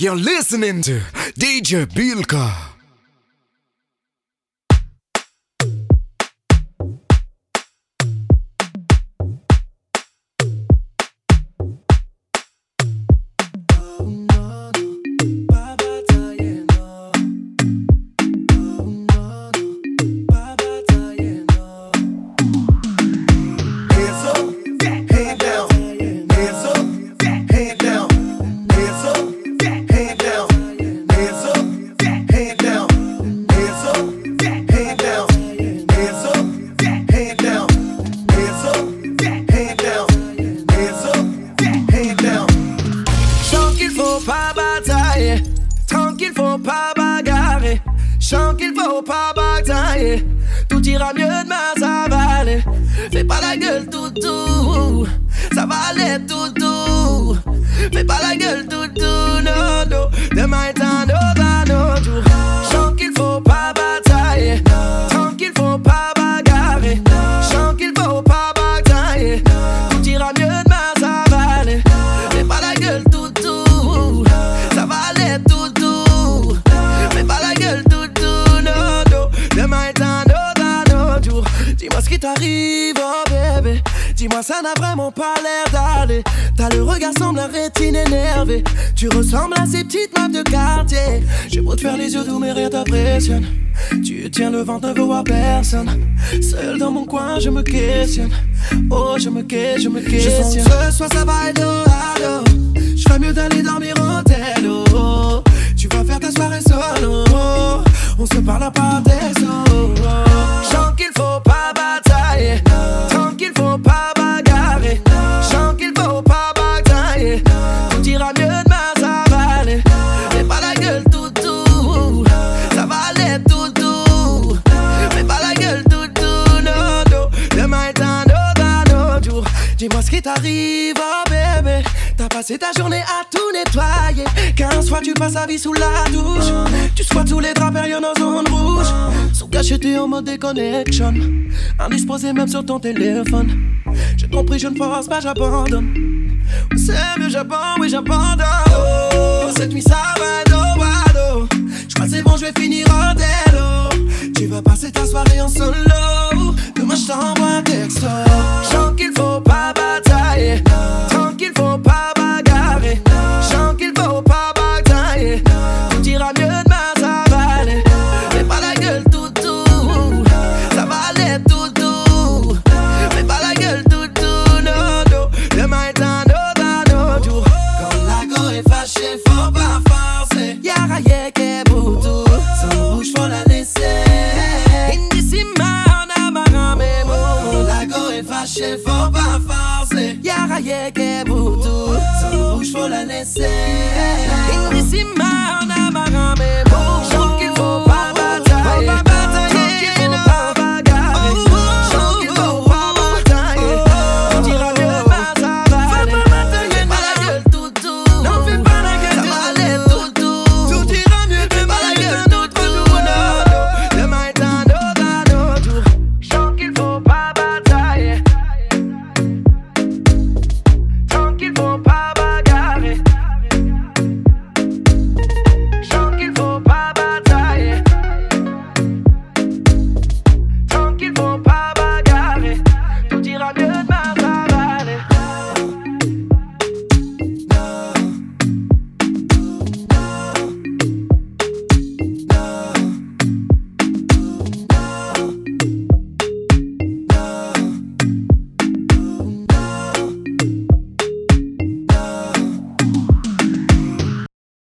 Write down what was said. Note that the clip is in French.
You're listening to DJ Bilka. bagarrer. Chant qu'il faut pas batailler. Tout ira mieux demain, ça va aller. Fais pas la gueule tout tout. Ça va aller tout tout. Fais pas la gueule tout Tu ressembles à ces petites meufs de quartier. J'ai beau te faire les yeux doux, mais rien t'impressionne. Tu tiens le vent, ne veux voir personne. Seul dans mon coin, je me questionne. Oh, je me questionne, je me questionne. Je sens que ce soir ça va être. Je ferais mieux d'aller dormir Dis-moi ce qui t'arrive, oh bébé. T'as passé ta journée à tout nettoyer. 15 fois tu passes ta vie sous la douche. Tu sois tous les draps périodes en zone rouge. Sous cacheté en mode déconnection. Indisposé même sur ton téléphone. J'ai compris, je ne force pas, j'abandonne. C'est mieux, j'abandonne, oui, j'abandonne. Oh, cette nuit ça va être au wado. J'crois c'est bon, je vais finir en délo. Tu vas passer ta soirée en solo. peke boutou. San mouj fol anese Inbisi ma an amaran bebe